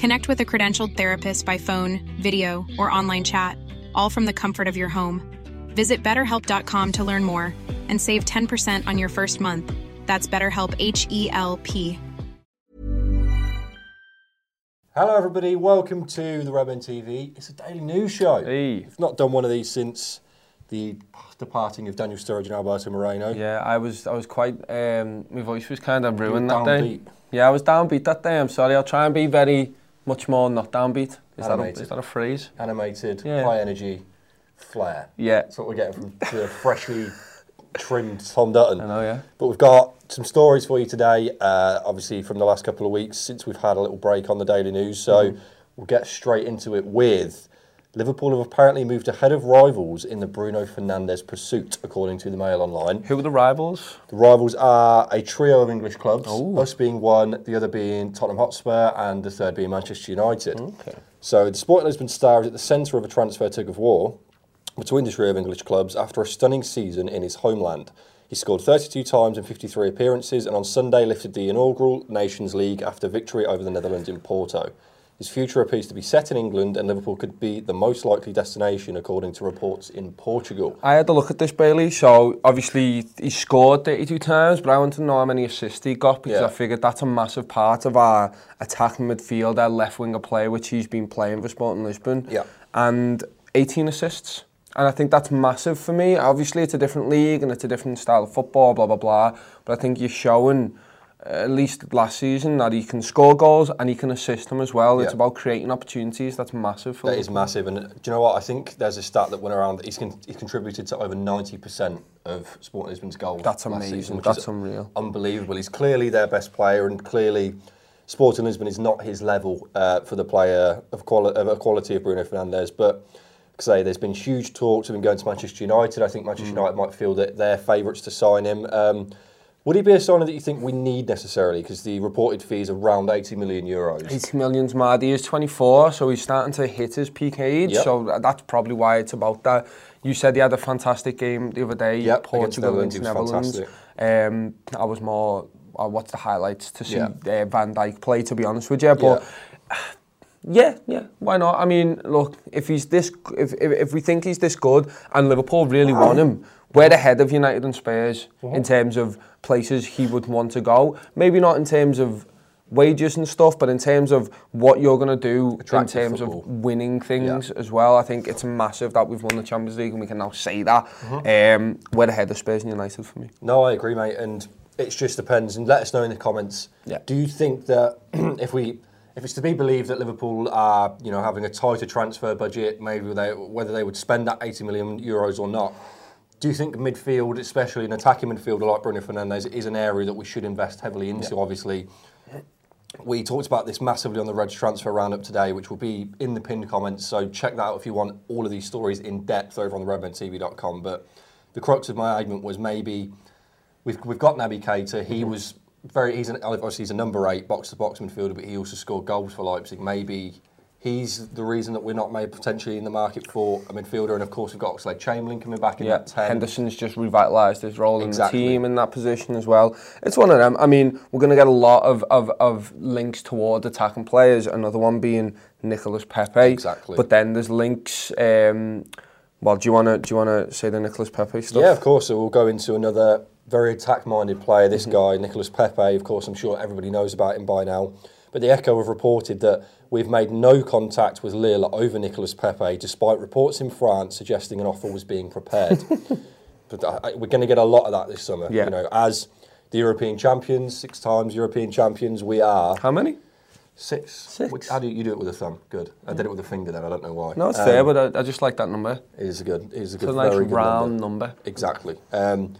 Connect with a credentialed therapist by phone, video, or online chat, all from the comfort of your home. Visit betterhelp.com to learn more and save 10% on your first month. That's BetterHelp H E L P. Hello, everybody. Welcome to the Redmen TV. It's a daily news show. Hey. We've not done one of these since the departing of Daniel Sturridge and Alberto Moreno. Yeah, I was I was quite um, my voice was kind of ruined that day. Yeah, I was downbeat that day. I'm sorry. I'll try and be very much more not downbeat. Is that a, Animated. is that a phrase? Animated, Yeah. high energy, flair. Yeah. That's what we're getting from the freshly trimmed Tom Dutton. I know. Yeah. But we've got some stories for you today, uh, obviously from the last couple of weeks since we've had a little break on the Daily News. So Mm-hmm. we'll get straight into it with Liverpool have apparently moved ahead of rivals in the Bruno Fernandes pursuit, according to the Mail Online. Who are the rivals? The rivals are a trio of English clubs, Ooh. us being one, the other being Tottenham Hotspur, and the third being Manchester United. Okay. So the Sporting Lisbon Star is at the centre of a transfer tug of war between the trio of English clubs after a stunning season in his homeland. He scored 32 times in 53 appearances and on Sunday lifted the inaugural Nations League after victory over the Netherlands in Porto. His future appears to be set in England, and Liverpool could be the most likely destination, according to reports in Portugal. I had a look at this, Bailey. So, obviously, he scored 32 times, but I want to know how many assists he got because yeah. I figured that's a massive part of our attacking midfield, our left winger player, which he's been playing for Sporting Lisbon. Yeah. And 18 assists. And I think that's massive for me. Obviously, it's a different league and it's a different style of football, blah, blah, blah. But I think you're showing at least last season that he can score goals and he can assist them as well. Yeah. It's about creating opportunities. That's massive. For that is massive. And uh, do you know what? I think there's a stat that went around that he's, con- he's contributed to over 90% of Sporting Lisbon's goals. That's amazing. Season, That's unreal. Unbelievable. He's clearly their best player and clearly. Sporting Lisbon is not his level uh, for the player of, quali- of a quality of Bruno Fernandes, but say there's been huge talks of him going to Manchester United. I think Manchester mm. United might feel that they're favourites to sign him. Um, would he be a signer that you think we need necessarily? Because the reported fee is around 80 million euros. 80 million's mad. He is 24, so he's starting to hit his peak age. Yep. So that's probably why it's about that. You said he had a fantastic game the other day, Yep, against Portugal against he Netherlands. Um, I was more, I watched the highlights to see Yeah. uh, Van Dijk play, to be honest with you. But yeah, yeah, why not? I mean, look, if he's this, if, if, if we think he's this good and Liverpool really want him, we're ahead of United and Spurs in terms of places he would want to go. Maybe not in terms of wages and stuff, but in terms of what you're going to do Attractive in terms football. of winning things as well. I think it's massive that we've won the Champions League and we can now say that. Um, we're ahead of Spurs and United for me. No, I agree, mate. And it just depends. And let us know in the comments. Yeah. Do you think that if we, if it's to be believed that Liverpool are, you know, having a tighter transfer budget, maybe they, whether they would spend that 80 million euros or not, do you think midfield, especially an attacking midfielder like Bruno Fernandes, is an area that we should invest heavily into? Obviously, we talked about this massively on the Reds transfer roundup today, which will be in the pinned comments. So check that out if you want all of these stories in depth over on the RedmenTV.com. But the crux of my argument was maybe we've, we've got Naby Keita. He mm-hmm. was very, he's an, obviously he's a number eight box to box midfielder, but he also scored goals for Leipzig. Maybe he's the reason that we're not made potentially in the market for a midfielder. And of course, we've got Oxlade Chamberlain coming back in Yeah, that 10. Henderson's just revitalised his role Exactly. in the team in that position as well. It's one of them. I mean, we're going to get a lot of, of, of links toward attacking players. Another one being Nicolas Pepe. Exactly. But then there's links. Um, well, do you want to do you want to say the Nicolas Pepe stuff? Yeah, of course. So we'll go into another very attack-minded player. This Mm-hmm. guy, Nicolas Pepe. Of course, I'm sure everybody knows about him by now. But the Echo have reported that we've made no contact with Lille over Nicolas Pepe, despite reports in France suggesting an offer was being prepared. but I, I- we're going to get a lot of that this summer. Yeah. You know, as the European champions, six times European champions. We are How many? six. Six. How do you, you do it with a thumb? Good. I did it with a finger then. I don't know why. No, it's Um, fair, but I, I just like that number. It is a good. It is a good. It's a nice very round number. number. Exactly. Um,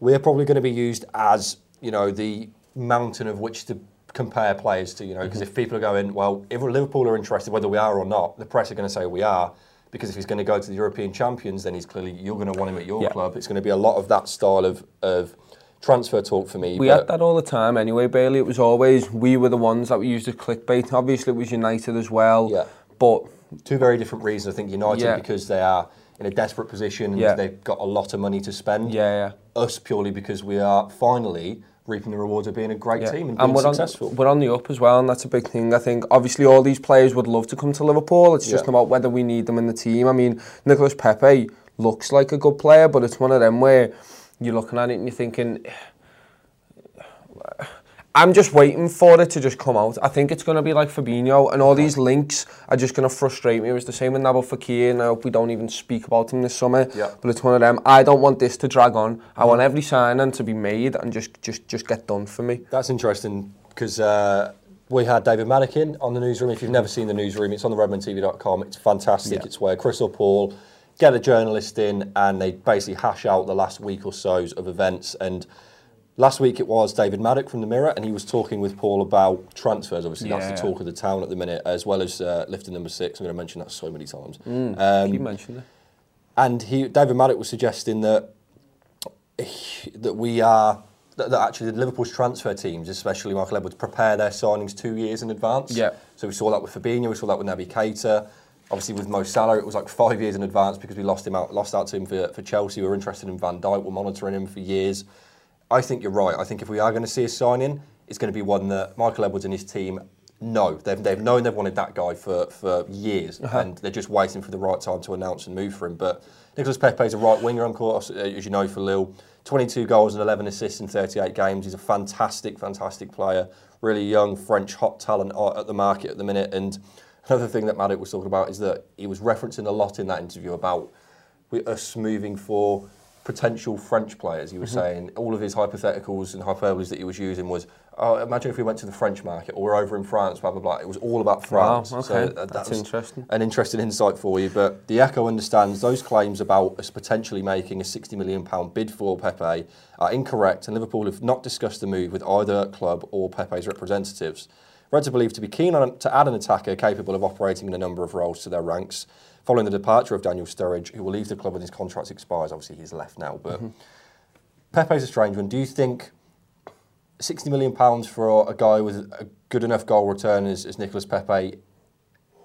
we're probably going to be used as you know the mountain of which to compare players to. You know, because mm-hmm. if people are going, well, if Liverpool are interested, whether we are or not, the press are going to say we are. Because if he's going to go to the European champions, then he's clearly you're going to want him at your Yeah. club. It's going to be a lot of that style of, of transfer talk for me. We had that all the time anyway, Bailey. It was always we were the ones that we used as clickbait. Obviously, it was United as well. Yeah. But two very different reasons. I think United Yeah. because they are in a desperate position and Yeah. they've got a lot of money to spend. yeah, yeah. Us purely because we are finally reaping the rewards of being a great Yeah. team and being we're successful. On, we're on the up as well, and that's a big thing. I think obviously all these players would love to come to Liverpool. It's just Yeah. about whether we need them in the team. I mean, Nicolas Pepe looks like a good player, but it's one of them where you're looking at it and you're thinking. I'm just waiting for it to just come out. I think it's going to be like Fabinho, and all these links are just going to frustrate me. It was the same with Nabil Fekir, and I hope we don't even speak about him this summer. Yeah. But it's one of them. I don't want this to drag on. I want every signing to be made and just, just, just get done for me. That's interesting because uh, we had David Manikin on the newsroom. If you've never seen the newsroom, it's on the redmentv.com. It's fantastic. Yeah. It's where Chris or Paul get a journalist in and they basically hash out the last week or so's of events. And last week it was David Maddock from the Mirror, and he was talking with Paul about transfers. Obviously, that's Yeah. the talk of the town at the minute, as well as uh, lifting number six. I'm going to mention that so many times. Keep Um, mentioning it. and he, David Maddock was suggesting that that we are that, that actually the Liverpool's transfer teams, especially Michael Edwards, prepare their signings two years in advance. Yeah. So we saw that with Fabinho, we saw that with Naby Keita. Obviously with Mo Salah, it was like five years in advance because we lost him out, lost out to him for, for Chelsea. We were interested in Van Dijk, we're monitoring him for years. I think you're right. I think if we are going to see a signing, it's going to be one that Michael Edwards and his team know. They've, they've known they've wanted that guy for, for years, and they're just waiting for the right time to announce and move for him. But Nicolas Pepe is a right winger, on course, uh, as you know, for Lille. 22 goals and 11 assists in 38 games. He's a fantastic, fantastic player. Really young French hot talent at the market at the minute. And another thing that Maddock was talking about is that he was referencing a lot in that interview about us moving for potential French players. He was Mm-hmm. saying all of his hypotheticals and hyperboles that he was using was, oh, imagine if we went to the French market or we're over in France, blah, blah, blah. It was all about Wow, France. okay. uh, That's was interesting. An interesting insight for you. But the Echo understands those claims about us potentially making a £60 million bid for Pepe are incorrect, and Liverpool have not discussed the move with either club or Pepe's representatives. Reds are believed to be keen on, to add an attacker capable of operating in a number of roles to their ranks. Following the departure of Daniel Sturridge, who will leave the club when his contract expires, obviously he's left now, but mm-hmm. Pepe's a strange one. Do you think 60 million pounds for a guy with a good enough goal return as, as Nicolas Pepe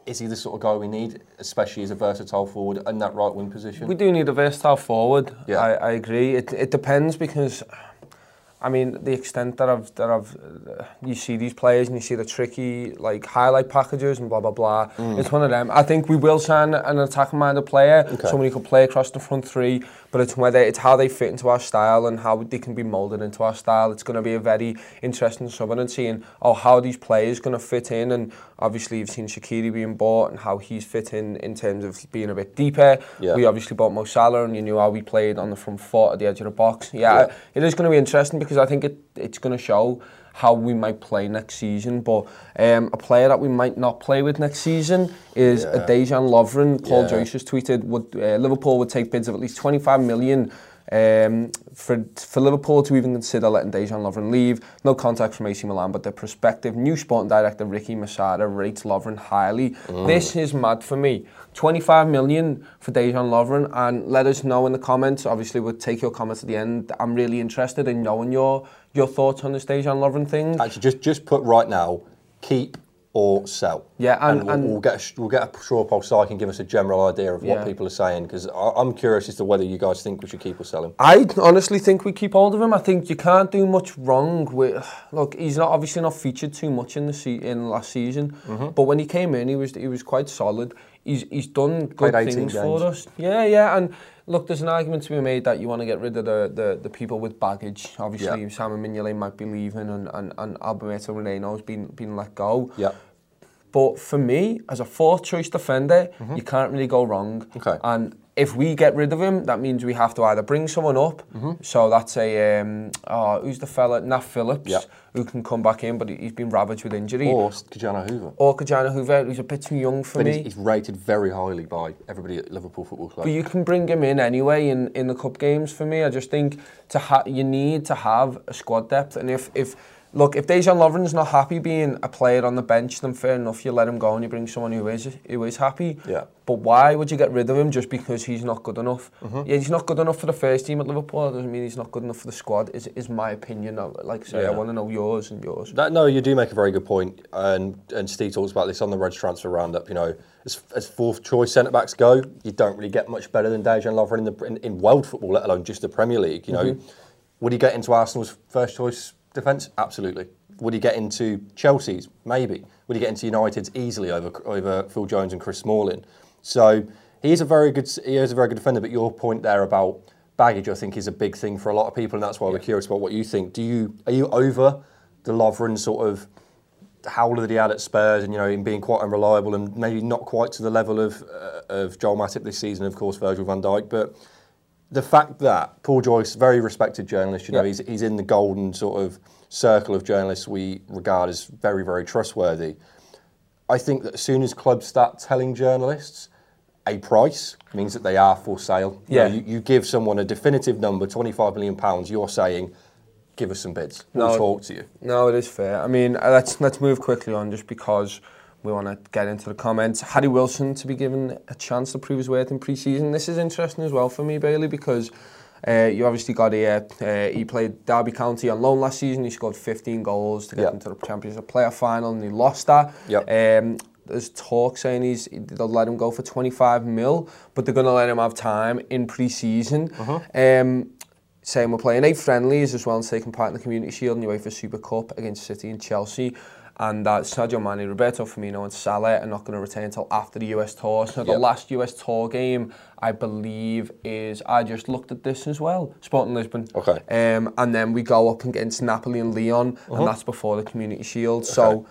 is he the sort of guy we need, especially as a versatile forward in that right wing position? We do need a versatile forward. Yeah. I, I agree. It, it depends because, I mean, the extent that I've that I've uh, you see these players and you see the tricky like highlight packages and blah blah blah. Mm. It's one of them. I think we will sign an attacking-minded player, someone who can play across the front three. but it's whether it's how they fit into our style and how they can be moulded into our style. It's going to be a very interesting summer and seeing oh how these players going to fit in and obviously you've seen Shakiri being bought and how he's fitting in terms of being a bit deeper. Yeah. We obviously bought Mo Salah and you knew how we played on the front foot at the edge of the box. Yeah, yeah. it is going to be interesting because I think it, it's going to show how we might play next season. But um, a player that we might not play with next season is yeah. Dejan Lovren. Paul yeah. Joyce has tweeted would uh, Liverpool would take bids of at least 25 million um, for for Liverpool to even consider letting Dejan Lovren leave. No contact from AC Milan, but the prospective new sporting director Ricky Massara rates Lovren highly. This is mad for me. 25 million for Dejan Lovren, and let us know in the comments. Obviously, we'll take your comments at the end. I'm really interested in knowing your your thoughts on this Dejan Lovren thing. Actually, just just put right now, keep or sell. Yeah, and- we'll, and- we'll get a, we'll get a straw poll so I can give us a general idea of what Yeah. people are saying because I'm curious as to whether you guys think we should keep or sell him. I honestly think we keep hold of him. I think you can't do much wrong with. Look, he's not obviously not featured too much in the se- in last season, Mm-hmm. but when he came in, he was he was quite solid. He's he's done good Played 18 things for us. Yeah, yeah, and Look, there's an argument to be made that you want to get rid of the, the, the people with baggage. Obviously, yeah. Simon Mignolet might be leaving and, and, and Alberto Moreno's been, been let go. Yeah. But for me, as a fourth choice defender, mm -hmm. you can't really go wrong. Okay. And if we get rid of him, that means we have to either bring someone up. So that's a um, oh, who's the fella? Nat Phillips, Yeah. who can come back in, but he- he's been ravaged with injury. Or Ki-Jana Hoever. Or Ki-Jana Hoever, who's a bit too young for But me. he's, he's rated very highly by everybody at Liverpool Football Club. But you can bring him in anyway in, in the cup games for me. I just think to ha- you need to have a squad depth, and if if look if Dejan Lovren's not happy being a player on the bench, then fair enough. You let him go and you bring someone who is who is happy. Yeah. But why would you get rid of him just because he's not good enough? Mm-hmm. Yeah, he's not good enough for the first team at Liverpool. That doesn't mean he's not good enough for the squad. Is is my opinion. Like I say, I want to know yours and yours. That, no, you do make a very good point, and and Steve talks about this on the Reds transfer roundup. You know, as, as fourth choice centre backs go, you don't really get much better than Dejan Lovren in the in, in world football, let alone just the Premier League. You know, would he get into Arsenal's first choice defence? Absolutely. Would he get into Chelsea's? Maybe. Would he get into United's easily over over Phil Jones and Chris Smalling? So he is a very good he is a very good defender. But your point there about baggage, I think, is a big thing for a lot of people, and that's why we're curious about what you think. Do you are you over the Lovren sort of howler that he had at Spurs, and you know him being quite unreliable, and maybe not quite to the level of uh, of Joel Matip this season, of course, Virgil van Dijk, but the fact that Paul Joyce, very respected journalist, you know, Yeah. he's, he's in the golden sort of circle of journalists we regard as very, very trustworthy. I think that as soon as clubs start telling journalists a price means that they are for sale. You know, Yeah. You, you give someone a definitive number, £25 million, you're saying, give us some bids. We'll No. talk to you. No, it is fair. I mean, let's let's move quickly on just because we want to get into the comments. Harry Wilson to be given a chance to prove his worth in pre-season. This is interesting as well for me, Bailey, because uh, you obviously got here. Uh, he played Derby County on loan last season. He scored 15 goals to get Yep. into the Championship player final, and he lost that. Yep. Um, there's talk saying he's they'll let him go for 25 mil, but they're going to let him have time in pre-season. Um, saying we're playing eight friendlies as well as taking part in the Community Shield and UEFA Super Cup against City and Chelsea. And that Sadio Mane, Roberto Firmino and Salah are not going to return until after the US Tour. So the Yep. last US Tour game, I believe, is, I just looked at this as well, Sporting Lisbon. Okay. Um, and then we go up against Napoli and Lyon, and that's before the Community Shield. So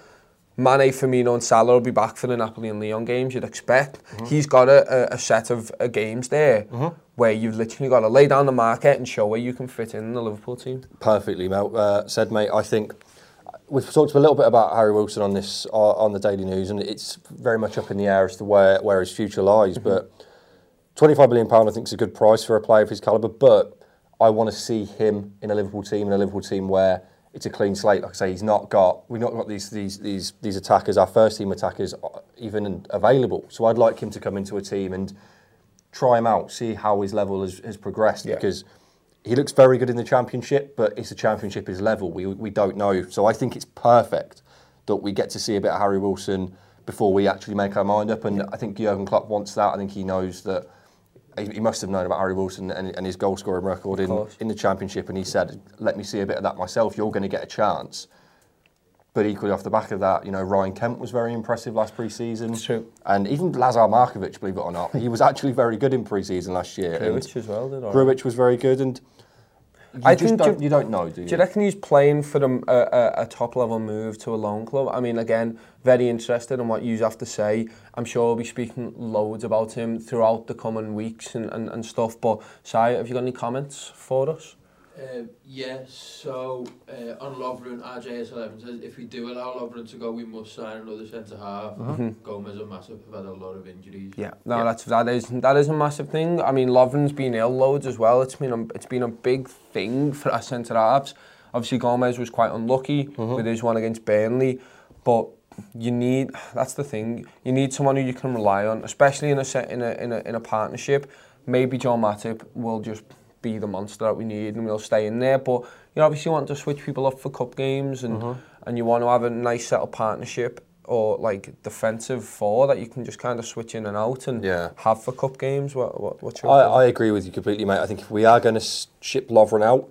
Mane, Firmino and Salah will be back for the Napoli and Lyon games, you'd expect. He's got a, a, set of uh, games there where you've literally got to lay down the market and show where you can fit in the Liverpool team. Perfectly, Mel. Uh, said, mate. I think we've talked a little bit about Harry Wilson on this uh, on the Daily News, and it's very much up in the air as to where, where his future lies. But twenty-five million pound, I think, is a good price for a player of his calibre. But I want to see him in a Liverpool team, in a Liverpool team where it's a clean slate. Like I say, he's not got we've not got these these these these attackers, our first team attackers, uh, even available. So I'd like him to come into a team and try him out, see how his level has, has progressed Yeah. because he looks very good in the championship, but it's the championship his level. We, we don't know. So I think it's perfect that we get to see a bit of Harry Wilson before we actually make our mind up. And I think Jurgen Klopp wants that. I think he knows that he he must have known about Harry Wilson and, and his goal scoring record in, in the championship. And he said, let me see a bit of that myself. You're going to get a chance. But equally off the back of that, you know, Ryan Kent was very impressive last pre-season. It's true. And even Lazar Markovic, believe it or not, he was actually very good in pre-season last year. and Grujic as well, did I? Grujic was very good, and you I just think don't, you- you don't know, do you? Do you reckon he's playing for a, a, uh, uh, a top level move to a loan club? I mean, again, very interested in what you have to say. I'm sure we'll be speaking loads about him throughout the coming weeks and, and, and stuff. But, Sai, have you got any comments for us? Uh, yeah, so uh, on Lovren, RJS11 says if we do allow Lovren to go, we must sign another centre half. Gomez and Massive have had a lot of injuries. Yeah, no, that's that is that is a massive thing. I mean, Lovren's been ill loads as well. It's been a, it's been a big thing for our centre halves. Obviously, Gomez was quite unlucky with his one against Burnley, but you need that's the thing. You need someone who you can rely on, especially in a set in a in a in a partnership. Maybe Joel Matip will just be the monster that we need and we'll stay in there. But you obviously want to switch people up for cup games and uh-huh. and you want to have a nice set of partnership or like defensive four that you can just kind of switch in and out and Yeah. have for cup games. What, what what's your I? I agree with you completely, mate. I think if we are going to ship Lovren out,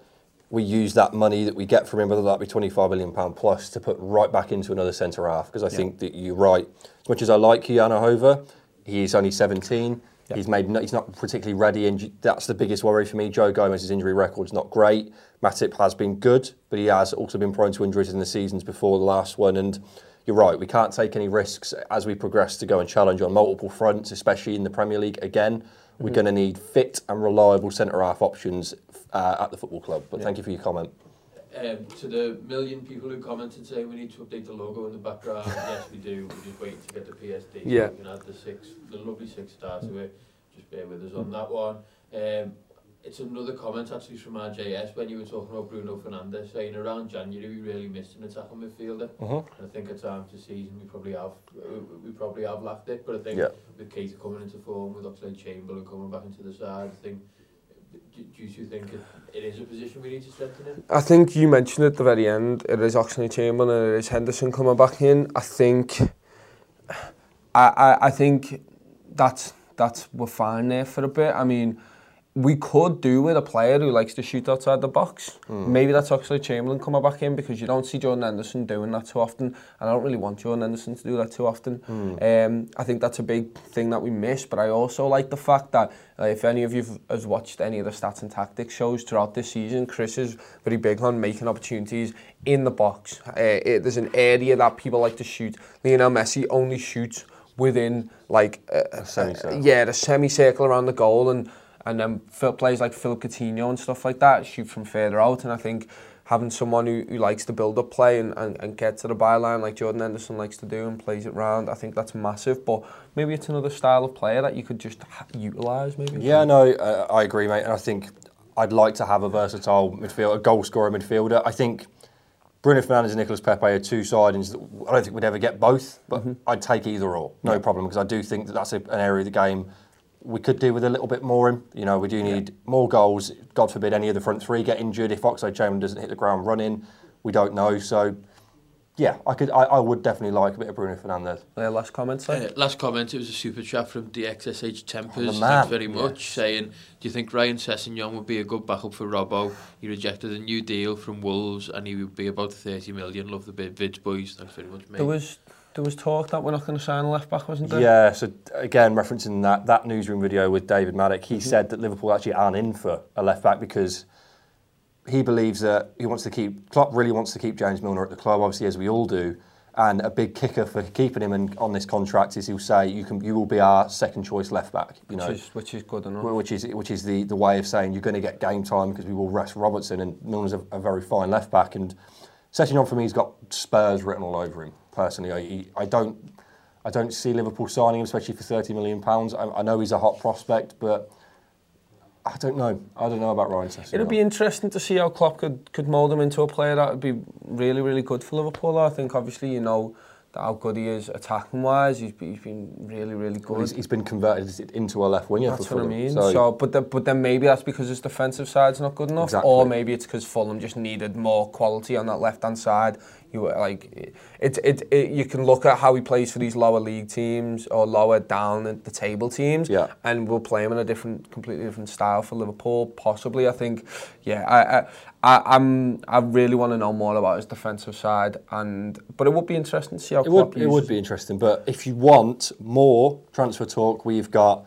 we use that money that we get from him, whether that be £25 million plus, to put right back into another centre half. Because I think that you're right. As much as I like Ki-Jana Hoever, he's only 17. He's made. No, he's not particularly ready, and that's the biggest worry for me. Joe Gomez's injury record's not great. Matip has been good, but he has also been prone to injuries in the seasons before the last one. And you're right, we can't take any risks as we progress to go and challenge on multiple fronts, especially in the Premier League again, we're going to need fit and reliable centre half options uh, at the football club. But thank you for your comment. um, to the million people who commented saying we need to update the logo in the background, yes we do, we're just waiting to get the PSD yeah. so we can add the six, the lovely six stars to it, just bear with us on that one. Um, it's another comment actually from RJS when you were talking about Bruno Fernandes saying around January we really missed an attacking midfielder uh -huh. and I think at times this season we probably have we, we probably have lacked it but I think yeah. with Keita coming into form with Oxlade Chamberlain coming back into the side I think do, you think it, it is a position we need to strengthen in? I think you mentioned at the very end, it is Oxlade Chamberlain and it is Henderson coming back in. I think, I, I, I think that's, that's, we're fine there for a bit. I mean, we could do with a player who likes to shoot outside the box. Maybe that's Oxlade Chamberlain coming back in because you don't see Jordan Henderson doing that too often. And I don't really want Jordan Henderson to do that too often. Um, I think that's a big thing that we miss. But I also like the fact that uh, if any of you has watched any of the stats and tactics shows throughout this season, Chris is very big on making opportunities in the box. Uh, it, there's an area that people like to shoot. Lionel Messi only shoots within like a, a, semicircle. yeah, the semicircle around the goal and and then Phil, players like Philippe Coutinho and stuff like that shoot from further out and I think having someone who, who likes to build up play and, and, and get to the byline like Jordan Henderson likes to do and plays it round, I think that's massive. But maybe it's another style of player that you could just ha- utilise maybe. Yeah, no, uh, I agree, mate. And I think I'd like to have a versatile midfielder, a goal scorer midfielder. I think Bruno Fernandes and Nicolas Pepe are two sidings that I don't think we'd ever get both, but I'd take either or, no problem, because I do think that that's a, an area of the game we could do with a little bit more in. You know, we do need more goals. God forbid any of the front three get injured. If Oxlade Chamberlain doesn't hit the ground running, we don't know. So, yeah, I could, I, I would definitely like a bit of Bruno Fernandes. Uh, last comment, sir? Uh, last comment, it was a super chat from DXSH Tempers. The man. Thanks very much. Saying, do you think Ryan Sessegnon would be a good backup for Robbo? He rejected a new deal from Wolves and he would be about 30 million. Love the bit, Vids boys. Thanks very much, mate. there was there was talk that we're not going to sign a left back, wasn't there? Yeah, so again, referencing that, that newsroom video with David Maddock, he mm-hmm. said that Liverpool actually aren't in for a left back because he believes that he wants to keep, Klopp really wants to keep James Milner at the club, obviously, as we all do. And a big kicker for keeping him in, on this contract is he'll say, you, can, you will be our second choice left back. You know, Which is, which is good enough. which is which is the, the way of saying you're going to get game time because we will rest Robertson and Milner's a, a very fine left back and Sessegnon for me he's got Spurs written all over him personally. I, I don't I don't see Liverpool signing him especially for 30 million pounds. I, I know he's a hot prospect but I don't know. I don't know about Ryan Sessegnon. It'll be interesting to see how Klopp could, could mould him into a player that would be really, really good for Liverpool. I think obviously you know how good he is attacking wise. He's, he's been really, really good. Well, he's, he's been converted into a left winger That's for what I mean. So, So, but, the, but then maybe that's because his defensive side's not good enough, Exactly. or maybe it's because Fulham just needed more quality on that left hand side. You like, it, it, it, you can look at how he plays for these lower league teams or lower down the table teams, Yeah. and we'll play him in a different, completely different style for Liverpool. Possibly, I think. Yeah, I, I, I I'm, I really want to know more about his defensive side, and but it would be interesting to see how It would, it would be interesting, but if you want more transfer talk, we've got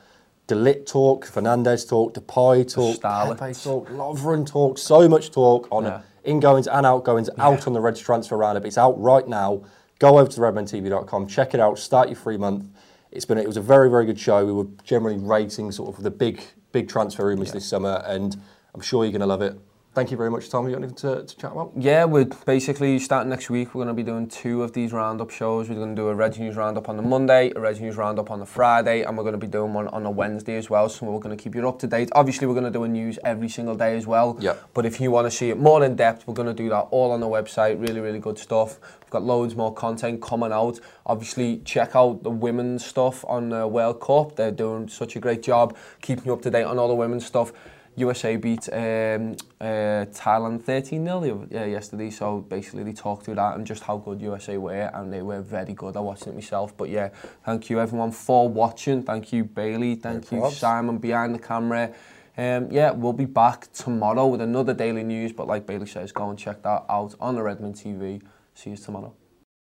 De Ligt talk, Fernandes talk, Depay talk, Starlet. Pepe talk, Lovren talk, so much talk on Yeah. Ingoings and outgoings out on the Reds transfer roundup. It's out right now. Go over to redmentv.com, check it out, start your free month. It's been it was a very very good show. We were generally rating sort of the big big transfer rumours this summer, and I'm sure you're going to love it. Thank you very much, Tom. You got anything to, to chat about? Yeah, we're basically starting next week. We're going to be doing two of these roundup shows. We're going to do a Reg News roundup on the Monday, a Reg News roundup on the Friday, and we're going to be doing one on a Wednesday as well. So we're going to keep you up to date. Obviously, we're going to do a news every single day as well. Yeah. But if you want to see it more in depth, we're going to do that all on the website. Really, really good stuff. We've got loads more content coming out. Obviously, check out the women's stuff on the World Cup. They're doing such a great job keeping you up to date on all the women's stuff. USA beat um, uh, Thailand 13-0 yeah, uh, yesterday, so basically they talked through that and just how good USA were, and they were very good. I watched it myself, but yeah, thank you everyone for watching. Thank you, Bailey. Thank you, props. Simon, behind the camera. Um, yeah, we'll be back tomorrow with another daily news, but like Bailey says, go and check that out on the Redmond TV. See you tomorrow.